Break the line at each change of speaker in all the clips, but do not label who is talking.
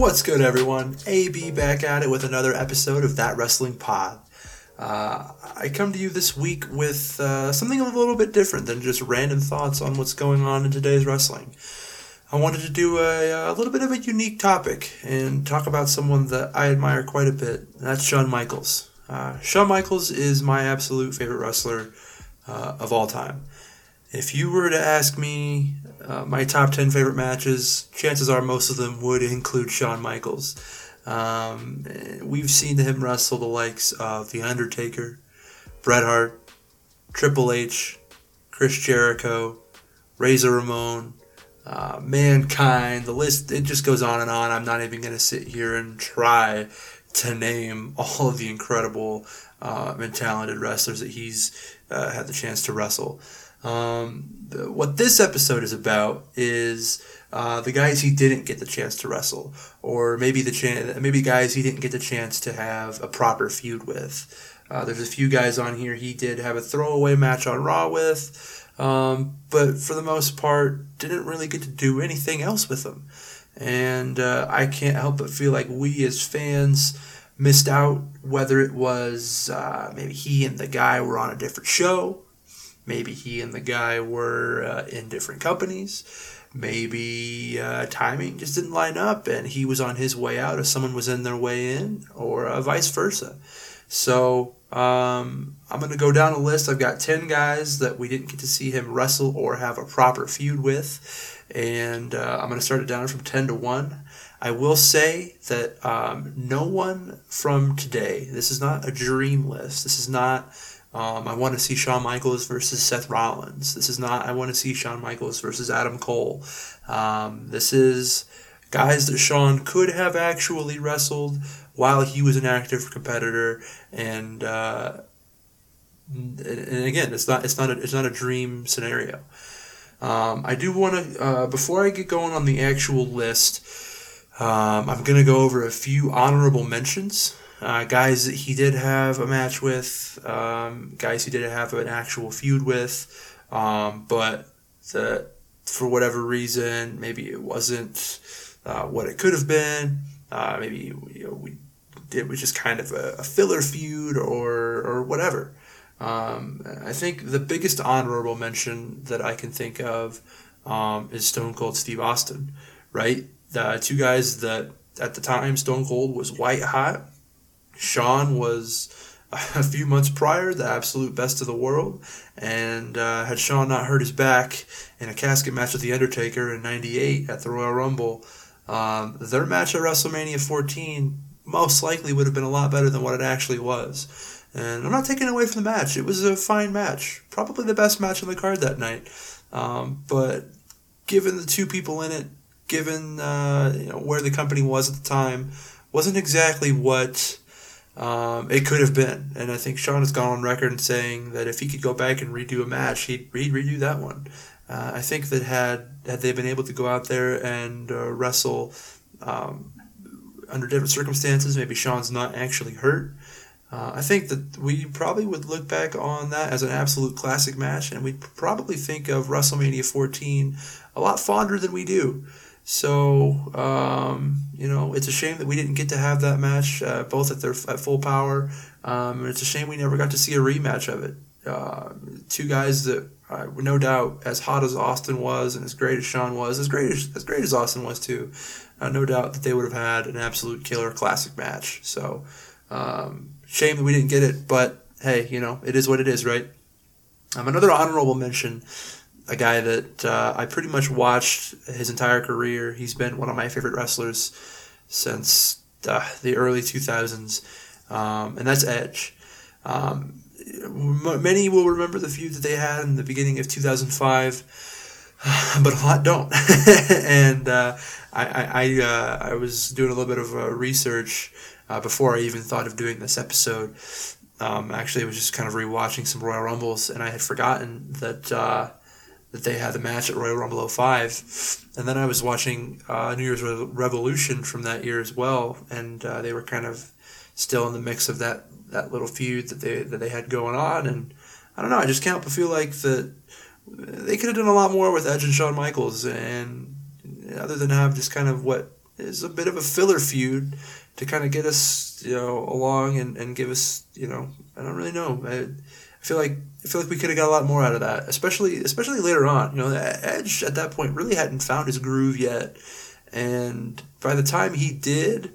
What's good, everyone? AB back at it with another episode of That Wrestling Pod. Uh, I come to you this week with uh, something a little bit different than just random thoughts on what's going on in today's wrestling. I wanted to do a, a little bit of a unique topic and talk about someone that I admire quite a bit. That's Shawn Michaels. Uh, Shawn Michaels is my absolute favorite wrestler uh, of all time. If you were to ask me uh, my top 10 favorite matches, chances are most of them would include Shawn Michaels. Um, we've seen him wrestle the likes of The Undertaker, Bret Hart, Triple H, Chris Jericho, Razor Ramon, uh, Mankind. The list, it just goes on and on. I'm not even going to sit here and try to name all of the incredible uh, and talented wrestlers that he's uh, had the chance to wrestle. Um, the, what this episode is about is uh, the guys he didn't get the chance to wrestle, or maybe the chance, maybe guys he didn't get the chance to have a proper feud with. Uh, there's a few guys on here he did have a throwaway match on Raw with, um, but for the most part, didn't really get to do anything else with them. And uh, I can't help but feel like we as fans missed out, whether it was uh, maybe he and the guy were on a different show, maybe he and the guy were uh, in different companies, maybe uh, timing just didn't line up and he was on his way out or someone was in their way in, or uh, vice versa. So um, I'm going to go down a list. I've got 10 guys that we didn't get to see him wrestle or have a proper feud with. And uh, I'm going to start it down from 10 to 1. I will say that um, no one from today, this is not a dream list. This is not, um, I want to see Shawn Michaels versus Seth Rollins. This is not, I want to see Shawn Michaels versus Adam Cole. Um, this is guys that Shawn could have actually wrestled while he was an active competitor, and uh, and again, it's not it's not a, it's not a dream scenario. Um, I do want to uh, before I get going on the actual list, um, I'm gonna go over a few honorable mentions. Uh, guys that he did have a match with, um, guys he did have an actual feud with, um, but that for whatever reason, maybe it wasn't uh, what it could have been. Uh, maybe you know, we it was just kind of a, a filler feud or or whatever. Um, I think the biggest honorable mention that I can think of um, is Stone Cold Steve Austin, right? The two guys that at the time Stone Cold was white hot. Shawn was a few months prior the absolute best of the world, and uh, had Shawn not hurt his back in a casket match with The Undertaker in '98 at the Royal Rumble, um, their match at WrestleMania 14 most likely would have been a lot better than what it actually was. And I'm not taking away from the match. It was a fine match. Probably the best match on the card that night. Um, but given the two people in it, given uh, you know, where the company was at the time, wasn't exactly what um, it could have been. And I think Shawn has gone on record saying that if he could go back and redo a match, he'd, he'd redo that one. Uh, I think that had had they been able to go out there and uh, wrestle um, under different circumstances, maybe Shawn's not actually hurt. Uh, I think that we probably would look back on that as an absolute classic match, and we'd probably think of WrestleMania 14 a lot fonder than we do. So, um, you know, it's a shame that we didn't get to have that match uh, both at their at full power. Um, and it's a shame we never got to see a rematch of it. Uh, two guys that, uh, no doubt, as hot as Austin was and as great as Shawn was, as great as, as great as Austin was too, uh, no doubt that they would have had an absolute killer classic match. So, um, shame that we didn't get it, but hey, you know, it is what it is, right? Um, another honorable mention, a guy that uh, I pretty much watched his entire career. He's been one of my favorite wrestlers since uh, the early 2000s, um, and that's Edge. Um, many will remember the feud that they had in the beginning of 2005, but a lot don't. and uh, I, I, uh, I was doing a little bit of uh, research uh, before I even thought of doing this episode. Um, actually, I was just kind of rewatching some Royal Rumbles, and I had forgotten that that they had the match at Royal Rumble 05. And then I was watching uh, New Year's Re- Revolution from that year as well, and uh, they were kind of still in the mix of that, that little feud that they that they had going on. And I don't know, I just can't but feel like that they could have done a lot more with Edge and Shawn Michaels, and other than have just kind of what is a bit of a filler feud to kind of get us, you know, along and, and give us, you know, I don't really know. I, I feel like I feel like we could have got a lot more out of that, especially especially later on. You know, Edge at that point really hadn't found his groove yet, and by the time he did,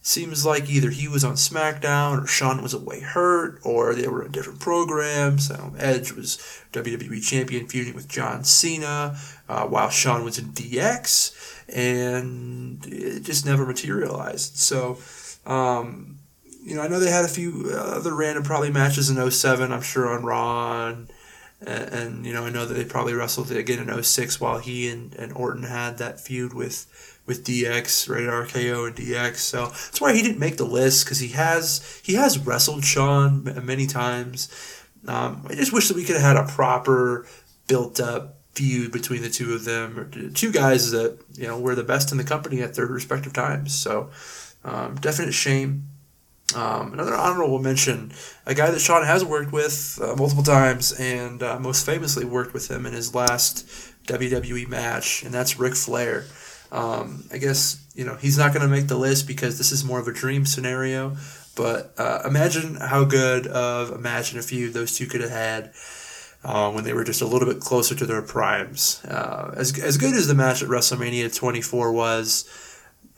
seems like either he was on SmackDown or Shawn was away hurt or they were in different programs. So Edge was WWE champion feuding with John Cena uh, while Shawn was in DX, and it just never materialized. So. Um, you know, I know they had a few other random probably matches in 07, I'm sure on Raw. And, and, you know, I know that they probably wrestled again in 06 while he and, and Orton had that feud with with DX, right? RKO and DX. So that's why he didn't make the list because he has he has wrestled Shawn many times. Um, I just wish that we could have had a proper built up feud between the two of them, two guys that you know were the best in the company at their respective times. So um, definite shame. Um, another honorable mention, a guy that Shawn has worked with uh, multiple times and uh, most famously worked with him in his last WWE match, and that's Ric Flair. Um, I guess, you know, he's not going to make the list because this is more of a dream scenario, but uh, imagine how good of a match and a feud those two could have had. Uh, when they were just a little bit closer to their primes. Uh, as, as good as the match at WrestleMania 24 was,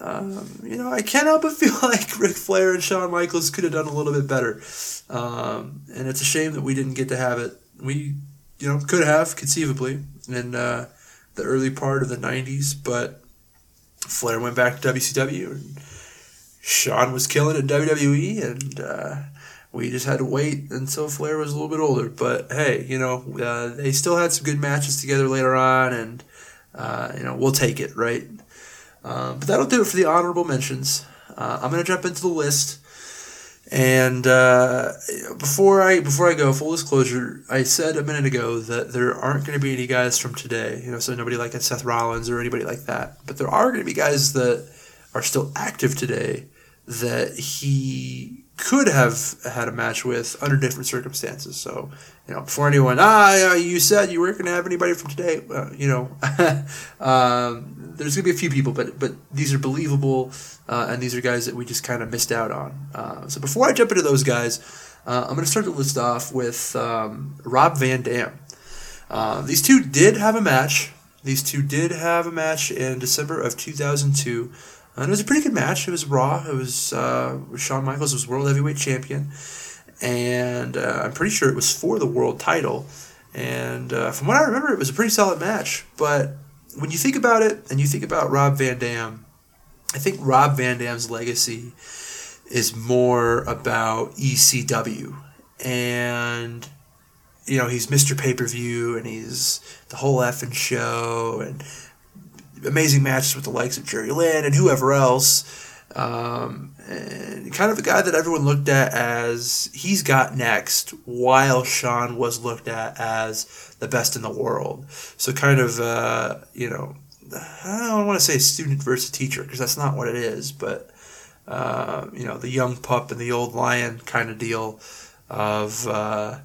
um, you know, I can't help but feel like Ric Flair and Shawn Michaels could have done a little bit better. Um, and it's a shame that we didn't get to have it. We, you know, could have conceivably in uh, the early part of the 90s, but Flair went back to WCW and Shawn was killing at WWE, and uh, we just had to wait until Flair was a little bit older. But hey, you know, uh, they still had some good matches together later on, and uh, you know, we'll take it, right? Uh, but that'll do it for the honorable mentions. Uh, I'm gonna jump into the list, and uh, before I before I go, full disclosure, I said a minute ago that there aren't going to be any guys from today. You know, so nobody like Seth Rollins or anybody like that. But there are going to be guys that are still active today that he could have had a match with under different circumstances. So, you know, before anyone, ah, you said you weren't going to have anybody from today. Well, you know, um, there's going to be a few people, but but these are believable, uh, and these are guys that we just kind of missed out on. Uh, so before I jump into those guys, uh, I'm going to start the list off with um, Rob Van Dam. Uh, these two did have a match. These two did have a match in December of 2002. And it was a pretty good match. It was Raw. It was uh, Shawn Michaels was world heavyweight champion, and uh, I'm pretty sure it was for the world title. And uh, from what I remember, it was a pretty solid match. But when you think about it, and you think about Rob Van Dam, I think Rob Van Dam's legacy is more about ECW, and you know he's Mr. Pay Per View, and he's the whole effing show, and amazing matches with the likes of Jerry Lynn and whoever else. Um, and kind of a guy that everyone looked at as he's got next, while Shawn was looked at as the best in the world. So kind of, uh, you know, I don't want to say student versus teacher because that's not what it is, but uh, you know, the young pup and the old lion kind of deal of. Uh,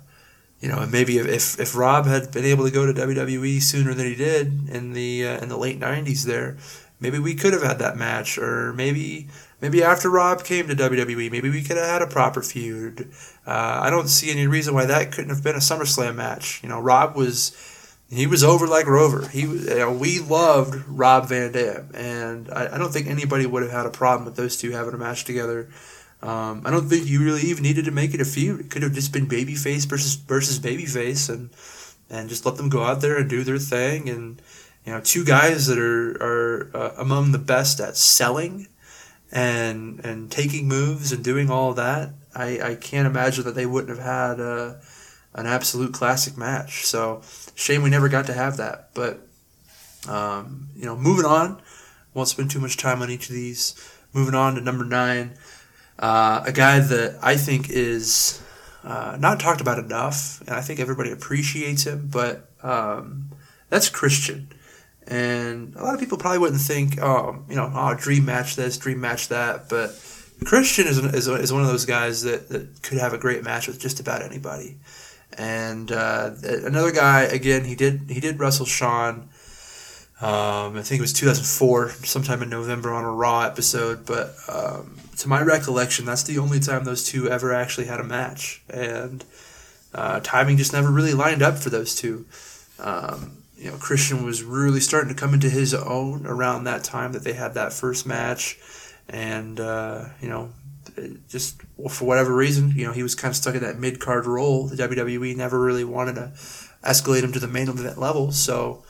you know, and maybe if, if Rob had been able to go to WWE sooner than he did in the uh, in the late '90s, there, maybe we could have had that match, or maybe maybe after Rob came to WWE, maybe we could have had a proper feud. Uh, I don't see any reason why that couldn't have been a SummerSlam match. You know, Rob was he was over like Rover. He you know, we loved Rob Van Dam, and I, I don't think anybody would have had a problem with those two having a match together. Um, I don't think you really even needed to make it a feud. It could have just been babyface versus versus babyface, and and just let them go out there and do their thing. And you know, two guys that are are uh, among the best at selling and and taking moves and doing all that. I, I can't imagine that they wouldn't have had a, an absolute classic match. So shame we never got to have that. But um, you know, moving on. Won't spend too much time on each of these. Moving on to number nine. Uh, a guy that I think is uh, not talked about enough, and I think everybody appreciates him, but um, that's Christian. And a lot of people probably wouldn't think, oh, you know, oh, dream match this, dream match that, but Christian is, is, is one of those guys that, that could have a great match with just about anybody. And uh, another guy, again, he did he did wrestle Shawn Um, I think it was 2004, sometime in November on a Raw episode. But um, to my recollection, that's the only time those two ever actually had a match, and uh, timing just never really lined up for those two. Um, you know, Christian was really starting to come into his own around that time that they had that first match, and uh, you know, just for whatever reason, you know, he was kind of stuck in that mid card role. The WWE never really wanted to escalate him to the main event level, so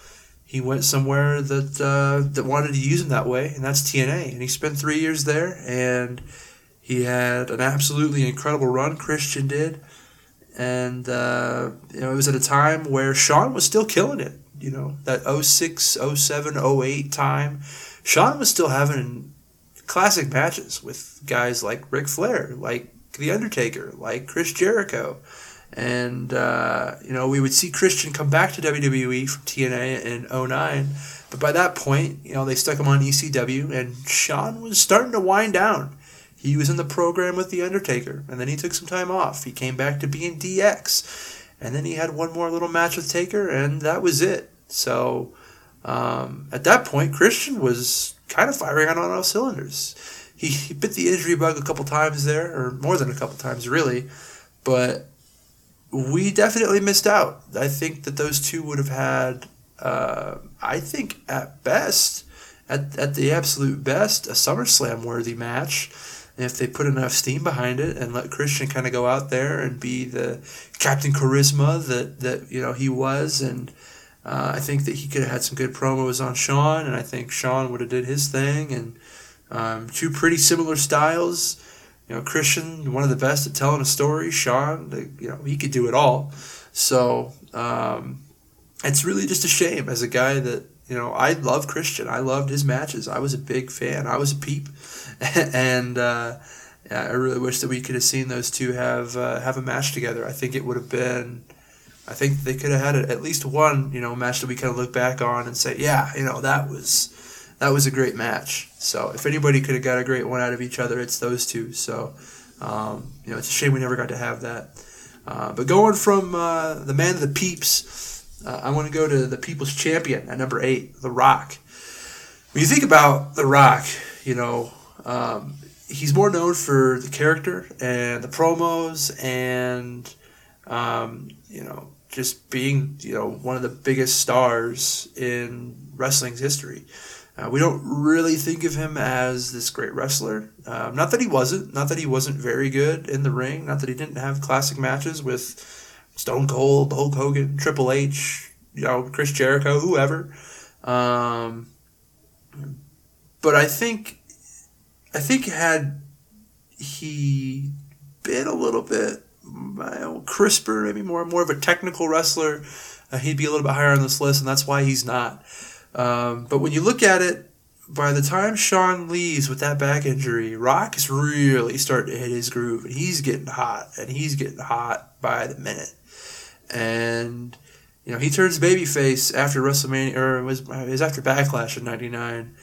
he went somewhere that uh, that wanted to use him that way, and that's TNA. And he spent three years there, and he had an absolutely incredible run. Christian did, and uh, you know, it was at a time where Shawn was still killing it you know, that 06, 07, 08 time, Shawn was still having classic matches with guys like Ric Flair, like The Undertaker, like Chris Jericho. And, uh, you know, we would see Christian come back to WWE from TNA in 09. But by that point, you know, they stuck him on ECW, and Shawn was starting to wind down. He was in the program with The Undertaker, and then he took some time off. He came back to being DX and then he had one more little match with Taker, and that was it. So um, at that point, Christian was kind of firing on all cylinders. He, he bit the injury bug a couple times there, or more than a couple times, really. But we definitely missed out. I think that those two would have had, uh, I think at best, at, at the absolute best, a SummerSlam worthy match if they put enough steam behind it and let Christian kind of go out there and be the Captain Charisma that, that you know he was, and uh, I think that he could have had some good promos on Shawn, and I think Shawn would have did his thing, and um, two pretty similar styles. You know, Christian, one of the best at telling a story. Shawn, you know, he could do it all. So um, it's really just a shame as a guy that you know I love Christian. I loved his matches. I was a big fan. I was a peep. and uh, yeah, I really wish that we could have seen those two have uh, have a match together. I think it would have been. I think they could have had at least one, you know, match that we kind of look back on and say, yeah, you know, that was that was a great match. So if anybody could have got a great one out of each other, it's those two. So um, you know, it's a shame we never got to have that. Uh, but going from uh, the man of the peeps, uh, I want to go to the people's champion at number eight, The Rock. When you think about The Rock, you know, um, he's more known for the character and the promos and um, you know just being you know one of the biggest stars in wrestling's history. Uh, we don't really think of him as this great wrestler. Um, not that he wasn't. Not that he wasn't very good in the ring. Not that he didn't have classic matches with Stone Cold, Hulk Hogan, Triple H, you know, Chris Jericho, whoever. Um, but I think I think had he been a little bit know, crisper, maybe more more of a technical wrestler, uh, he'd be a little bit higher on this list, and that's why he's not. Um, but when you look at it, by the time Shawn leaves with that back injury, Rock is really starting to hit his groove, and he's getting hot, and he's getting hot by the minute. And you know he turns babyface after WrestleMania, or was after Backlash in '99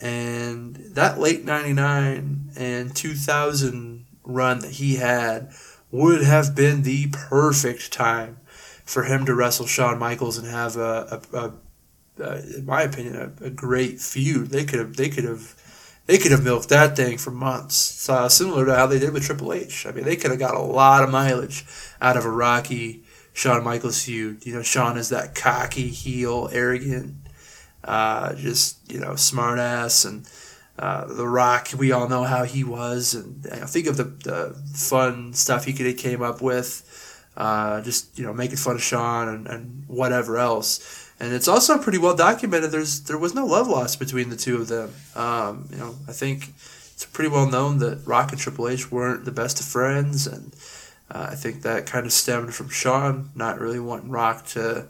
and that late 99 and 2000 run that he had would have been the perfect time for him to wrestle Shawn Michaels and have a, a, a, a in my opinion, a, a, great feud. They could have, they could have, they could have milked that thing for months, uh, similar to how they did with Triple H. I mean, they could have got a lot of mileage out of a Rocky Shawn Michaels feud. You know, Shawn is that cocky heel, arrogant uh, just you know smartass and uh, the Rock. We all know how he was, and you know, think of the, the fun stuff he could have came up with. Uh, just you know making fun of Shawn and, and whatever else. And it's also pretty well documented. There's there was no love lost between the two of them. Um, you know, I think it's pretty well known that Rock and Triple H weren't the best of friends, and uh, I think that kind of stemmed from Shawn not really wanting Rock to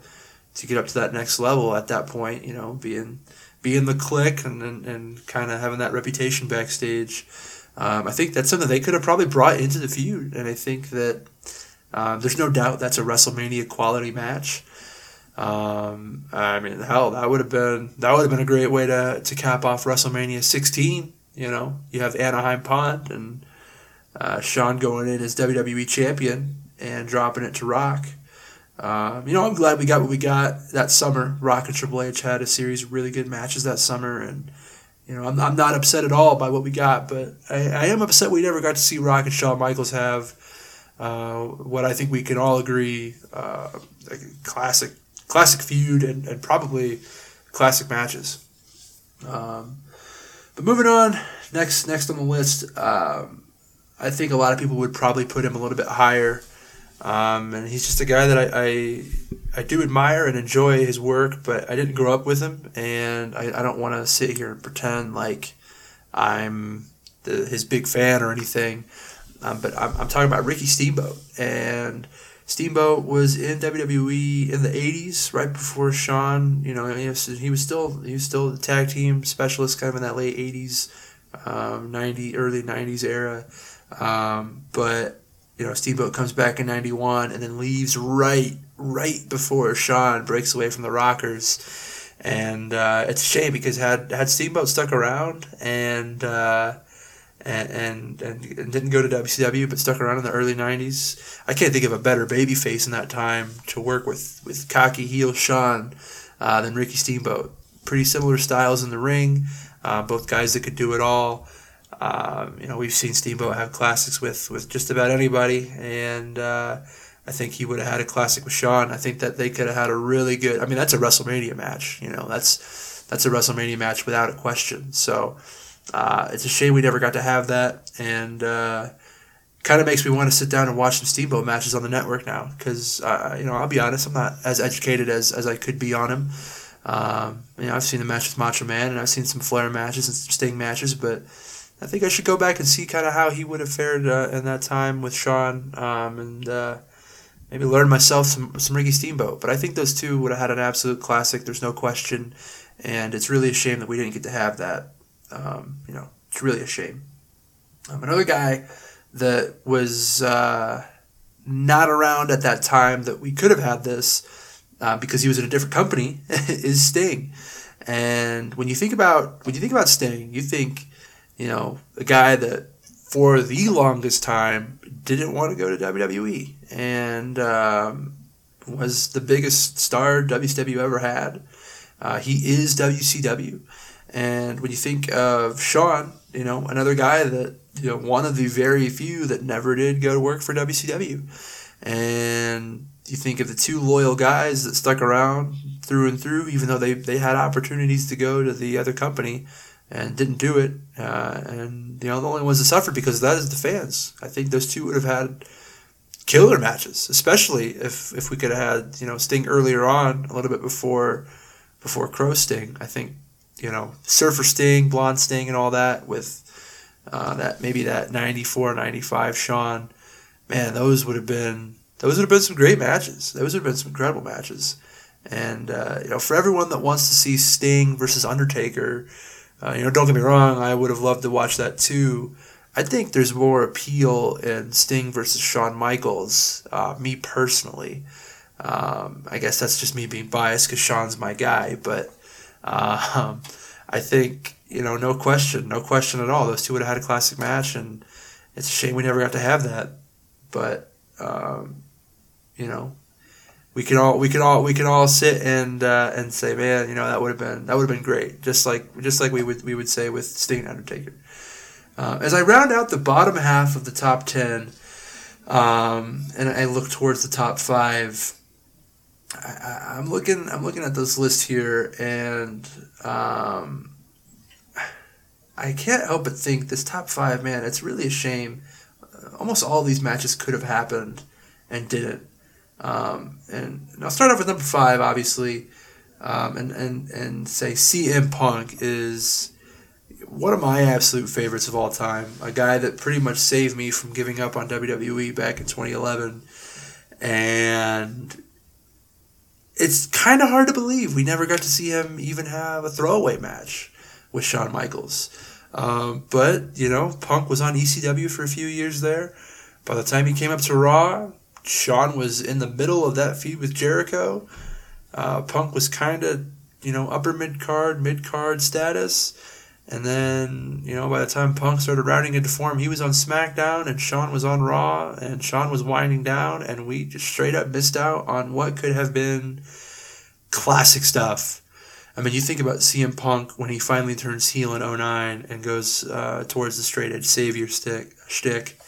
to get up to that next level at that point, you know, being being the Kliq and and, and kind of having that reputation backstage. Um, I think that's something they could have probably brought into the feud, and I think that um, there's no doubt that's a WrestleMania quality match. Um, I mean, hell, that would have been that would have been a great way to to cap off WrestleMania 16. You know, you have Anaheim Pond and uh, Shawn going in as WWE champion and dropping it to Rock. Um, you know, I'm glad we got what we got that summer. Rock and Triple H had a series of really good matches that summer, and you know, I'm, I'm not upset at all by what we got, but I, I am upset we never got to see Rock and Shawn Michaels have uh, what I think we can all agree uh, a classic classic feud and, and probably classic matches. Um, but moving on, next next on the list, um, I think a lot of people would probably put him a little bit higher. Um, and he's just a guy that I, I, I do admire and enjoy his work, but I didn't grow up with him, and I, I don't want to sit here and pretend like I'm the, his big fan or anything. Um, but I'm, I'm talking about Ricky Steamboat, and Steamboat was in WWE in the '80s, right before Shawn. You know, he was, he was still he was still the tag team specialist, kind of in that late '80s, um, '90 early '90s era. Um, but you know, Steamboat comes back in '91 and then leaves right right before Shawn breaks away from the Rockers, and uh, it's a shame because had had Steamboat stuck around and. Uh, and, and, and didn't go to WCW, but stuck around in the early '90s. I can't think of a better babyface in that time to work with with cocky heel Shawn uh, than Ricky Steamboat. Pretty similar styles in the ring, uh, both guys that could do it all. Um, you know, we've seen Steamboat have classics with with just about anybody, and uh, I think he would have had a classic with Shawn. I think that they could have had a really good. I mean, that's a WrestleMania match. You know, that's that's a WrestleMania match without a question. So. Uh, it's a shame we never got to have that, and uh, kind of makes me want to sit down and watch some Steamboat matches on the network now. Because uh, you know, I'll be honest, I'm not as educated as, as I could be on him. Um, you know, I've seen the match with Macho Man, and I've seen some Flair matches and some Sting matches, but I think I should go back and see kind of how he would have fared uh, in that time with Shawn, um, and uh, maybe learn myself some some Ricky Steamboat. But I think those two would have had an absolute classic. There's no question, and it's really a shame that we didn't get to have that. Um, you know, it's really a shame. Um, another guy that was uh, not around at that time that we could have had this uh, because he was in a different company is Sting. And when you think about when you think about Sting, you think, you know, a guy that for the longest time didn't want to go to WWE and um, was the biggest star WCW ever had. Uh, he is WCW. And when you think of Shawn, you know, another guy that, you know, one of the very few that never did go to work for WCW. And you think of the two loyal guys that stuck around through and through, even though they, they had opportunities to go to the other company and didn't do it. Uh, and, you know, the only ones that suffered because that is the fans. I think those two would have had killer matches, especially if, if we could have had, you know, Sting earlier on, a little bit before before Crow Sting. I think you know, Surfer Sting, Blonde Sting, and all that with uh, that maybe that 94, 95 Shawn. Man, those would have been those would have been some great matches. Those would have been some incredible matches. And uh, you know, for everyone that wants to see Sting versus Undertaker, uh, you know, don't get me wrong, I would have loved to watch that too. I think there's more appeal in Sting versus Shawn Michaels, uh, me personally. Um, I guess that's just me being biased because Shawn's my guy, but um, I think you know, no question, no question at all. Those two would have had a classic match, and it's a shame we never got to have that. But um, you know, we can all we can all we can all sit and uh, and say, man, you know, that would have been that would have been great. Just like just like we would we would say with Sting Undertaker. Uh, as I round out the bottom half of the top ten, um, and I look towards the top five. I, am looking. I'm looking at this list here, and um, I can't help but think this top five. Man, it's really a shame. Almost all these matches could have happened and didn't. Um, and, and, I'll start off with number five, obviously, um, and and and say CM Punk is one of my absolute favorites of all time. A guy that pretty much saved me from giving up on WWE back in 2011, and it's kind of hard to believe we never got to see him even have a throwaway match with Shawn Michaels. Um, but, you know, Punk was on ECW for a few years there. By the time he came up to Raw, Shawn was in the middle of that feud with Jericho. Uh, Punk was kind of, you know, upper mid card, mid card status. And then, you know, by the time Punk started rounding into form, he was on SmackDown and Shawn was on Raw and Shawn was winding down and we just straight up missed out on what could have been classic stuff. I mean, you think about CM Punk when he finally turns heel in 09 and goes uh, towards the straight edge savior stick shtick.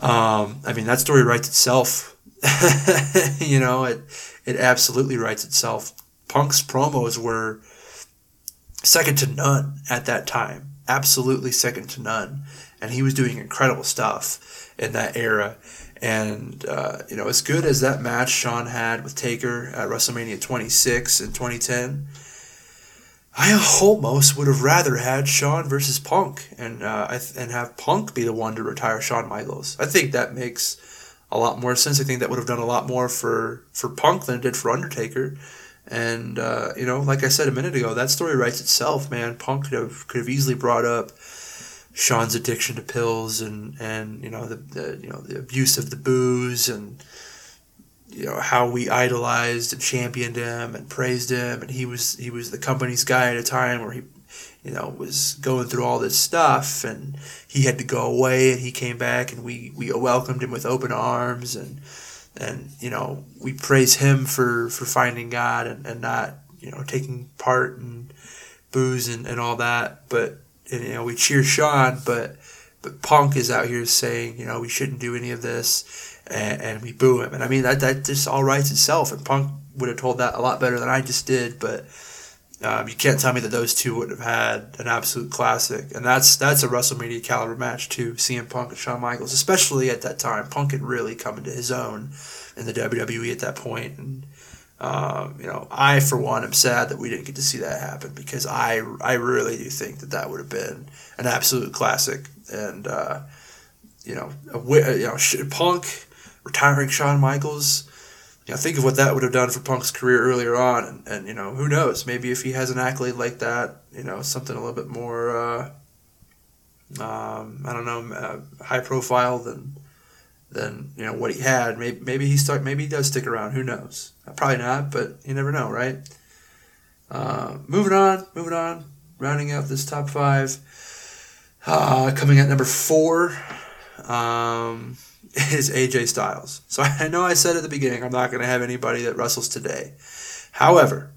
Um, I mean, that story writes itself. you know, it it absolutely writes itself. Punk's promos were second to none at that time. Absolutely second to none. And he was doing incredible stuff in that era. And, uh, you know, as good as that match Shawn had with Taker at WrestleMania 26 in 2010, I almost would have rather had Shawn versus Punk and uh, and have Punk be the one to retire Shawn Michaels. I think that makes a lot more sense. I think that would have done a lot more for, for Punk than it did for Undertaker. And uh, you know, like I said a minute ago, that story writes itself, man. Punk could have could have easily brought up Shawn's addiction to pills and and you know the, the you know the abuse of the booze and you know how we idolized and championed him and praised him and he was he was the company's guy at a time where he you know was going through all this stuff and he had to go away and he came back and we we welcomed him with open arms and and you know we praise him for for finding God and, and not you know taking part in booze and, and all that. But and, you know we cheer Shawn but but Punk is out here saying you know we shouldn't do any of this and, and we boo him. And I mean that that just all writes itself. And Punk would have told that a lot better than I just did but um, you can't tell me that those two would have had an absolute classic, and that's that's a WrestleMania caliber match too. CM Punk and Shawn Michaels, especially at that time, Punk had really come into his own in the WWE at that point, and um, you know, I for one am sad that we didn't get to see that happen because I I really do think that that would have been an absolute classic, and uh, you know, a, you know, Punk retiring Shawn Michaels know, think of what that would have done for Punk's career earlier on, and, and you know, who knows? Maybe if he has an accolade like that, you know, something a little bit more, uh, um, I don't know, uh, high profile than than you know what he had. Maybe maybe he start maybe he does stick around. Who knows? Probably not, but you never know, right? Uh, moving on, moving on, rounding out this top five. Uh, coming at number four. Um, is AJ Styles. So I know I said at the beginning I'm not going to have anybody that wrestles today. However,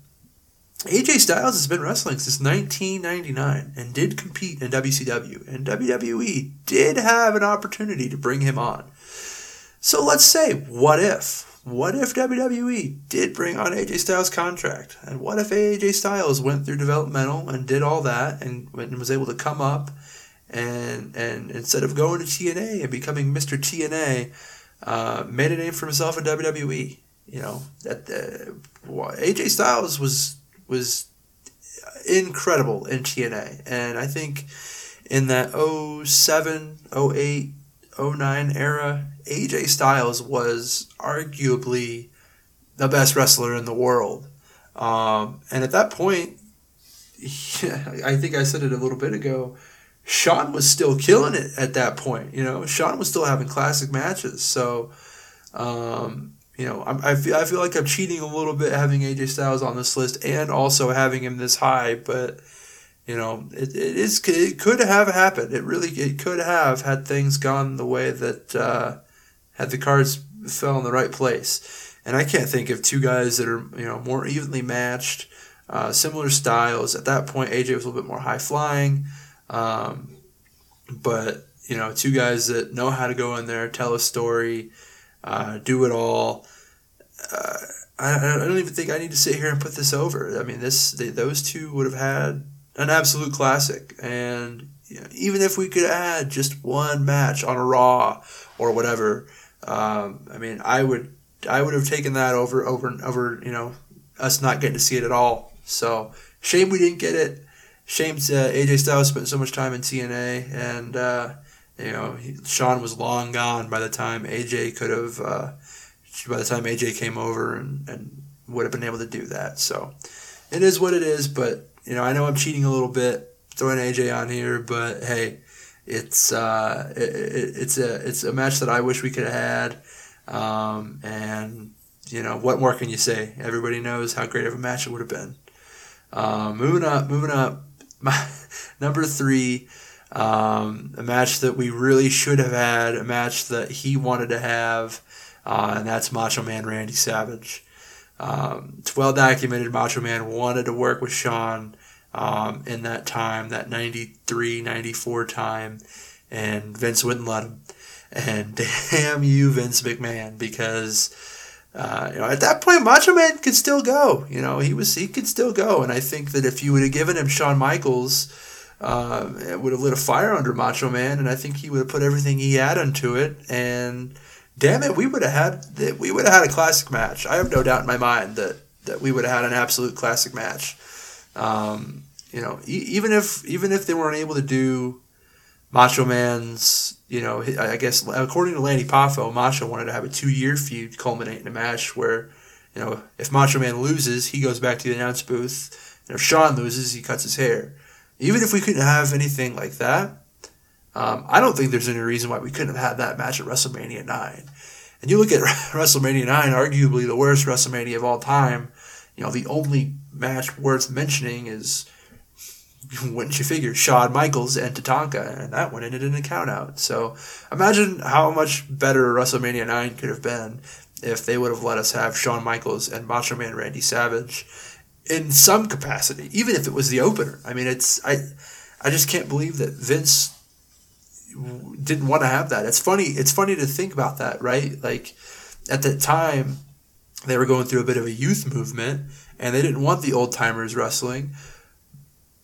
AJ Styles has been wrestling since 1999 and did compete in WCW, and WWE did have an opportunity to bring him on. So let's say, what if? What if WWE did bring on AJ Styles' contract? And what if AJ Styles went through developmental and did all that and, was able to come up and and instead of going to TNA and becoming Mr. TNA, uh, made a name for himself in WWE. You know that AJ Styles was was incredible in TNA, and I think in that 07, 08, 09 era, AJ Styles was arguably the best wrestler in the world. Um, and at that point, yeah, I think I said it a little bit ago Shawn was still killing it at that point. You know, Shawn was still having classic matches. So, um, you know, I, I feel I feel like I'm cheating a little bit having AJ Styles on this list and also having him this high, but you know, it, it is it could have happened. It really it could have had things gone the way that uh, had the cards fell in the right place. And I can't think of two guys that are you know more evenly matched, uh, similar styles. At that point, AJ was a little bit more high flying. Um, but you know, two guys that know how to go in there, tell a story, uh, do it all. Uh, I, I don't even think I need to sit here and put this over. I mean, this they, those two would have had an absolute classic, and you know, even if we could add just one match on a Raw or whatever, um, I mean, I would I would have taken that over over over you know us not getting to see it at all. So shame we didn't get it shame uh, AJ Styles spent so much time in TNA, and uh, you know he, Shawn was long gone by the time AJ could have. Uh, by the time AJ came over and, and would have been able to do that, so it is what it is. But you know, I know I'm cheating a little bit throwing AJ on here, but hey, it's uh, it, it, it's a it's a match that I wish we could have had, um, and you know what more can you say? Everybody knows how great of a match it would have been. Uh, moving up, moving up my number three, um, a match that we really should have had, a match that he wanted to have, uh, and that's Macho Man Randy Savage. Um, it's well documented Macho Man wanted to work with Shawn um, in that time, that 93, 94 time, and Vince wouldn't let him. And damn you, Vince McMahon, because uh, you know at that point Macho Man could still go. You know he was he could still go, and I think that if you would have given him Shawn Michaels, uh, it would have lit a fire under Macho Man, and I think he would have put everything he had into it. And damn it, we would have had that we would have had a classic match. I have no doubt in my mind that that we would have had an absolute classic match. Um, you know, e- even if even if they weren't able to do Macho Man's, you know, I guess according to Lanny Poffo, Macho wanted to have a two-year feud culminate in a match where, you know, if Macho Man loses, he goes back to the announce booth, and if Shawn loses, he cuts his hair. Even if we couldn't have anything like that, um, I don't think there's any reason why we couldn't have had that match at WrestleMania 9. And you look at WrestleMania 9, arguably the worst WrestleMania of all time, you know, the only match worth mentioning is wouldn't you figure, Shawn Michaels and Tatanka, and that one ended in a countout. So imagine how much better WrestleMania 9 could have been if they would have let us have Shawn Michaels and Macho Man Randy Savage in some capacity, even if it was the opener. I mean, it's I, I just can't believe that Vince didn't want to have that. It's funny. It's funny to think about that, right? Like at that time, they were going through a bit of a youth movement, and they didn't want the old timers wrestling.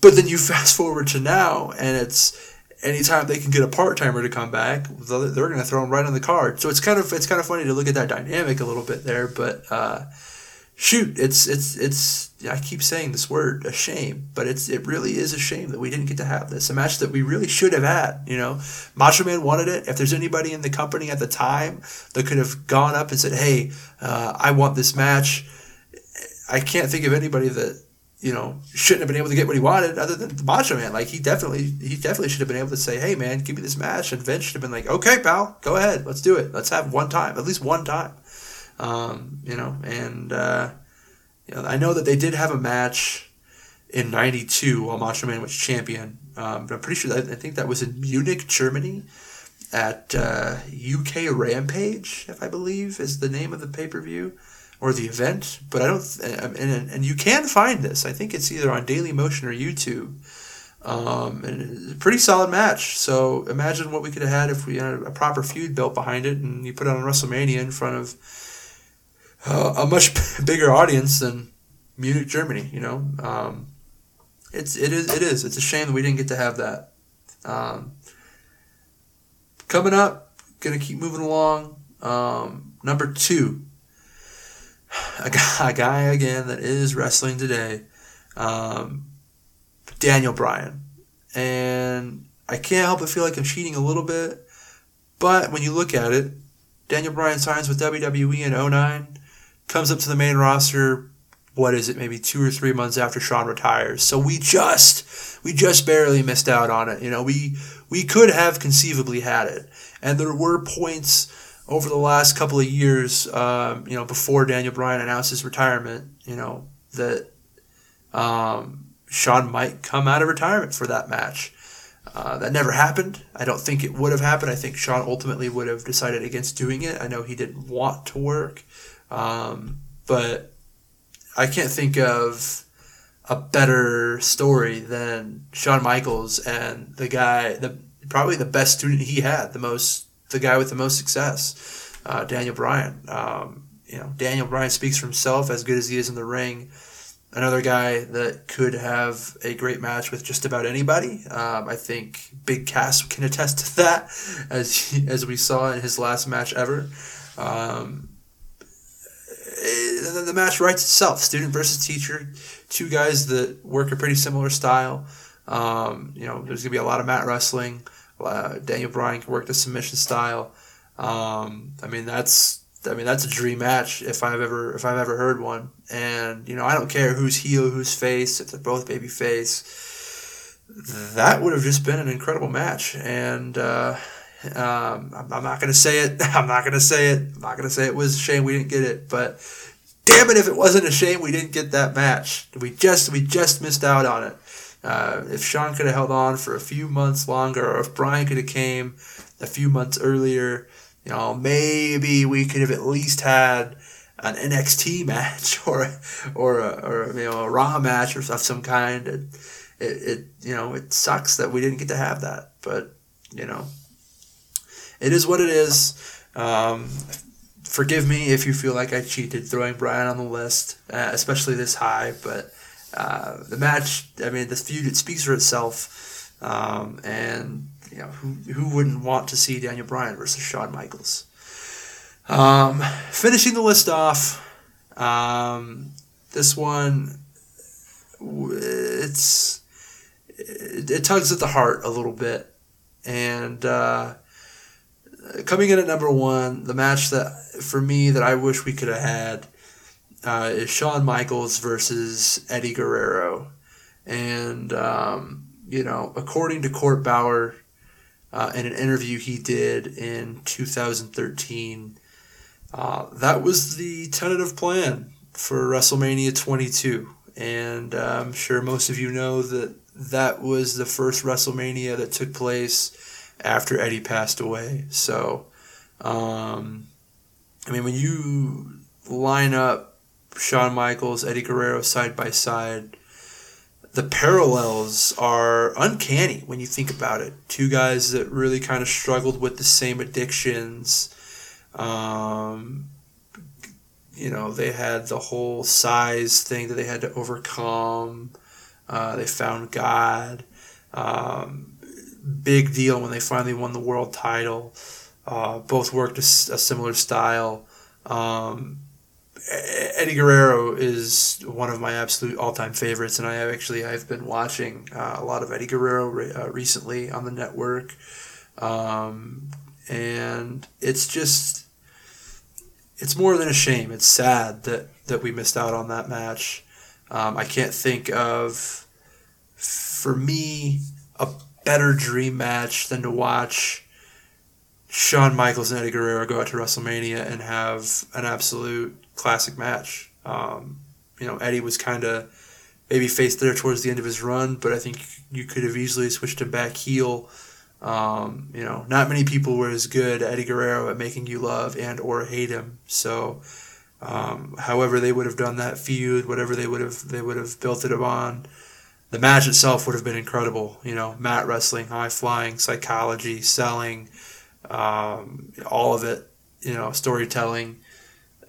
But then you fast forward to now, and it's anytime they can get a part timer to come back, they're going to throw them right on the card. So it's kind of it's kind of funny to look at that dynamic a little bit there. But uh, shoot, it's it's it's I keep saying this word, a shame, but it's it really is a shame that we didn't get to have this a match that we really should have had. You know, Macho Man wanted it. If there's anybody in the company at the time that could have gone up and said, "Hey, uh, I want this match," I can't think of anybody that you know, shouldn't have been able to get what he wanted other than the Macho Man. Like he definitely he definitely should have been able to say, Hey man, give me this match and Vince should have been like, Okay, pal, go ahead, let's do it. Let's have one time, at least one time. Um, you know, and uh, you know, I know that they did have a match in '92 while Macho Man was champion. Um, but I'm pretty sure that I think that was in Munich, Germany, at uh, UK Rampage, if I believe is the name of the pay per view or the event, but I don't. And, and, and you can find this. I think it's either on Daily Motion or YouTube. Um, and a pretty solid match. So imagine what we could have had if we had a proper feud built behind it, and you put it on WrestleMania in front of uh, a much bigger audience than Munich, Germany. You know, um, it's it is it is. It's a shame that we didn't get to have that. Um, coming up, gonna keep moving along. Um, number two, a guy, a guy again that is wrestling today, um, Daniel Bryan. And I can't help but feel like I'm cheating a little bit. But when you look at it, Daniel Bryan signs with WWE in 09, comes up to the main roster, what is it, maybe two or three months after Shawn retires. So we just, we just barely missed out on it. You know, we, we could have conceivably had it. And there were points over the last couple of years, um, you know, before Daniel Bryan announced his retirement, you know, that um, Shawn might come out of retirement for that match. Uh, that never happened. I don't think it would have happened. I think Shawn ultimately would have decided against doing it. I know he didn't want to work, um, but I can't think of a better story than Shawn Michaels and the guy, the probably the best student he had, the most the guy with the most success, uh, Daniel Bryan. Um, you know, Daniel Bryan speaks for himself as good as he is in the ring. Another guy that could have a great match with just about anybody. Um, I think Big Cass can attest to that, as he, as we saw in his last match ever. Um, the, the match writes itself. Student versus teacher, two guys that work a pretty similar style. Um, you know, there's gonna be a lot of mat wrestling. Uh, Daniel Bryan can work the submission style. Um, I mean, that's I mean that's a dream match if I've ever if I've ever heard one. And you know, I don't care who's heel, who's face. If they're both baby face, that would have just been an incredible match. And uh, um, I'm, I'm not gonna say it. I'm not gonna say it. I'm not gonna say it was a shame we didn't get it. But damn it, if it wasn't a shame we didn't get that match, we just we just missed out on it. Uh, if Shawn could have held on for a few months longer, or if Bryan could have came a few months earlier, you know, maybe we could have at least had an NXT match or or a, or you know a Raw match or of some kind. It, it, it you know it sucks that we didn't get to have that, but you know it is what it is. Um, forgive me if you feel like I cheated throwing Bryan on the list, uh, especially this high. But uh, the match, I mean, the feud, it speaks for itself. Um, and you know, who who wouldn't want to see Daniel Bryan versus Shawn Michaels? Um, finishing the list off, um, this one, it's it, it, tugs at the heart a little bit, and uh, coming in at number one, the match that for me that I wish we could have had uh, is Shawn Michaels versus Eddie Guerrero, and um, you know, according to Court Bauer, uh, in an interview he did in 2013, uh, that was the tentative plan for WrestleMania 22, and uh, I'm sure most of you know that that was the first WrestleMania that took place after Eddie passed away. So, um, I mean, when you line up Shawn Michaels, Eddie Guerrero side by side, the parallels are uncanny when you think about it. Two guys that really kind of struggled with the same addictions. Um, you know, they had the whole size thing that they had to overcome. Uh, they found God. Um, big deal when they finally won the world title. Uh, both worked a, a similar style. Um, Eddie Guerrero is one of my absolute all-time favorites, and I have actually I've been watching uh, a lot of Eddie Guerrero re- uh, recently on the network, um, and it's just it's more than a shame. It's sad that that we missed out on that match. Um, I can't think of for me a better dream match than to watch Shawn Michaels and Eddie Guerrero go out to WrestleMania and have an absolute classic match. Um, you know, Eddie was kind of maybe faced there towards the end of his run, but I think you could have easily switched him back heel. Um, you know, not many people were as good Eddie Guerrero at making you love and or hate him. So, um, however they would have done that feud, whatever they would have they would have built it upon, the match itself would have been incredible. You know, mat wrestling, high flying, psychology, selling, um, all of it. You know, storytelling.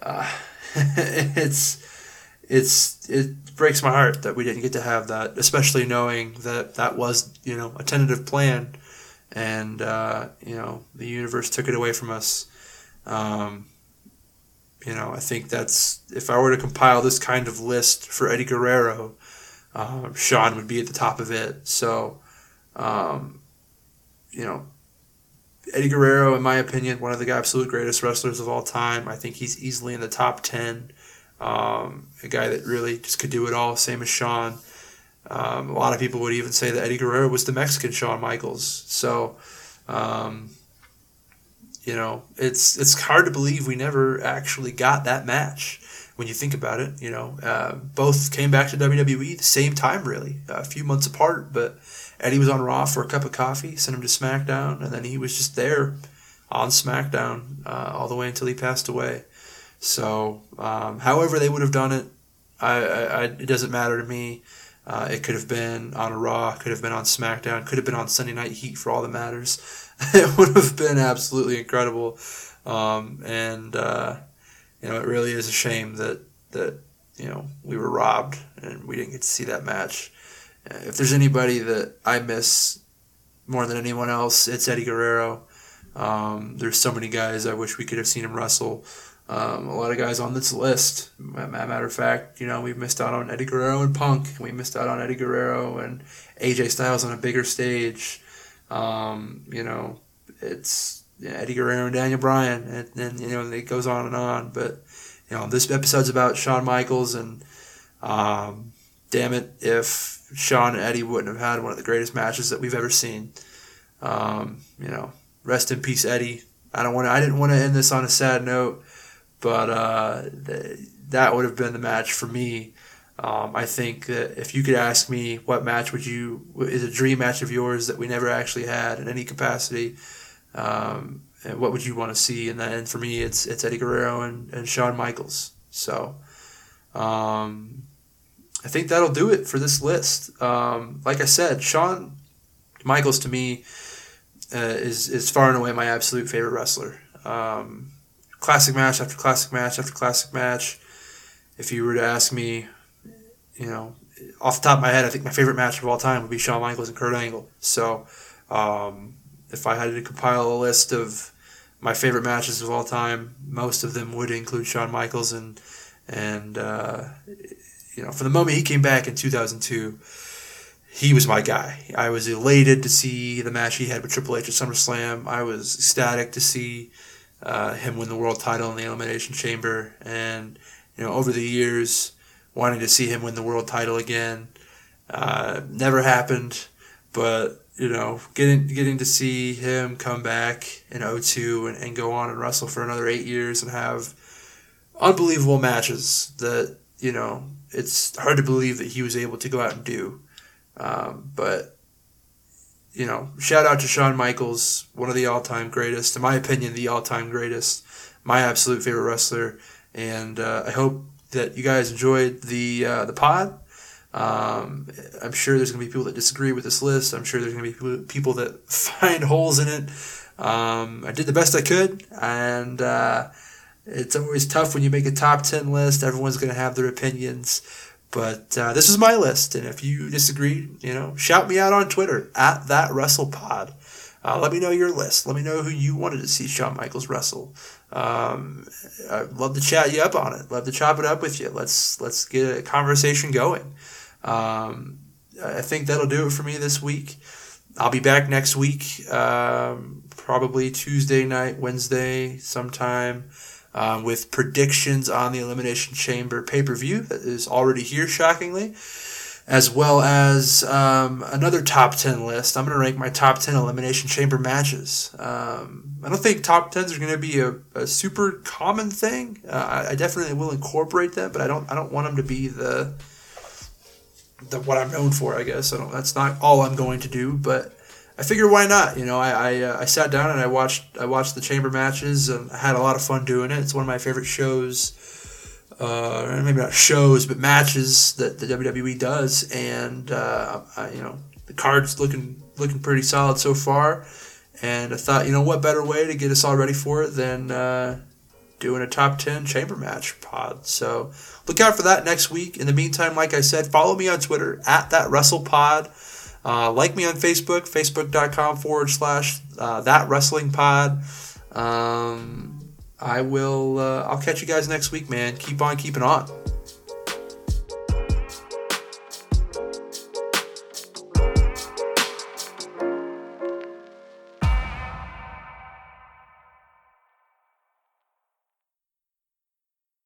Uh, it's it's it breaks my heart that we didn't get to have that, especially knowing that that was you know a tentative plan, and uh, you know the universe took it away from us. Um, you know, I think that's if I were to compile this kind of list for Eddie Guerrero, uh, Shawn would be at the top of it. So, um, you know, Eddie Guerrero, in my opinion, one of the absolute greatest wrestlers of all time. I think he's easily in the top 10. Um, a guy that really just could do it all, same as Shawn. Um, a lot of people would even say that Eddie Guerrero was the Mexican Shawn Michaels. So, um, you know, it's it's hard to believe we never actually got that match. When you think about it, you know, uh, both came back to WWE the same time, really, a few months apart, but Eddie was on Raw for a cup of coffee, sent him to SmackDown, and then he was just there on SmackDown uh, all the way until he passed away. So, um, however they would have done it, I, I, it doesn't matter to me. Uh, it could have been on a Raw, could have been on SmackDown, could have been on Sunday Night Heat for all that matters. it would have been absolutely incredible. Um, and, uh, you know, it really is a shame that, that, you know, we were robbed and we didn't get to see that match if there's anybody that I miss more than anyone else, it's Eddie Guerrero. Um, there's so many guys I wish we could have seen him wrestle. Um, a lot of guys on this list. Matter of fact, you know, we missed out on Eddie Guerrero and Punk. We missed out on Eddie Guerrero and AJ Styles on a bigger stage. Um, you know, it's Eddie Guerrero and Daniel Bryan, and, and you know, it goes on and on. But you know, this episode's about Shawn Michaels, and um, damn it, if Shawn and Eddie wouldn't have had one of the greatest matches that we've ever seen. Um, you know, rest in peace, Eddie. I don't want. I didn't want to end this on a sad note, but uh, th- that would have been the match for me Um, I think that if you could ask me what match would you is a dream match of yours that we never actually had in any capacity, um, and what would you want to see? And then for me, it's it's Eddie Guerrero and, and Shawn Michaels. So, um, I think that'll do it for this list. Um, like I said, Shawn Michaels to me uh, is is far and away my absolute favorite wrestler. Um, classic match after classic match after classic match. If you were to ask me you know, off the top of my head, I think my favorite match of all time would be Shawn Michaels and Kurt Angle. So, um, if I had to compile a list of my favorite matches of all time, most of them would include Shawn Michaels and and uh, you know, from the moment he came back in 2002, he was my guy. I was elated to see the match he had with Triple H at SummerSlam. I was ecstatic to see uh, him win the world title in the Elimination Chamber, and you know, over the years wanting to see him win the world title again. Uh, never happened, but you know, getting getting to see him come back in 02 and, and go on and wrestle for another eight years and have unbelievable matches that you know it's hard to believe that he was able to go out and do. Um, but you know, shout out to Shawn Michaels, one of the all-time greatest, in my opinion, the all-time greatest, my absolute favorite wrestler, and uh, I hope that you guys enjoyed the uh, the pod. Um, I'm sure there's going to be people that disagree with this list. I'm sure there's going to be people that find holes in it. Um, I did the best I could, and uh, it's always tough when you make a top 10 list. Everyone's going to have their opinions. But uh, this is my list, and if you disagree, you know, shout me out on Twitter at that WrestlePod. Uh, let me know your list. Let me know who you wanted to see Shawn Michaels wrestle. Um, I'd love to chat you up on it. Love to chop it up with you. Let's let's get a conversation going. Um, I think that'll do it for me this week. I'll be back next week, um, probably Tuesday night, Wednesday, sometime, um, with predictions on the Elimination Chamber pay per view that is already here, shockingly as well as um, another top 10 list. I'm going to rank my top 10 Elimination Chamber matches. Um, I don't think top 10s are going to be a, a, super common thing. Uh, I, I, definitely will incorporate them, but I don't I don't want them to be the the what I'm known for, I guess. I don't, that's not all I'm going to do, but I figured why not? You know, I I, uh, I sat down and I watched I watched the chamber matches and I had a lot of fun doing it. It's one of my favorite shows uh, maybe not shows, but matches that the WWE does, and uh, I, you know the card's looking looking pretty solid so far. And I thought, you know, what better way to get us all ready for it than uh, doing a top ten chamber match pod? So look out for that next week. In the meantime, like I said, follow me on Twitter at that WrestlePod. Uh, like me on Facebook, facebook.com forward slash uh, that wrestling pod. Um, I will. Uh, I'll catch you guys next week, man. Keep on keeping on.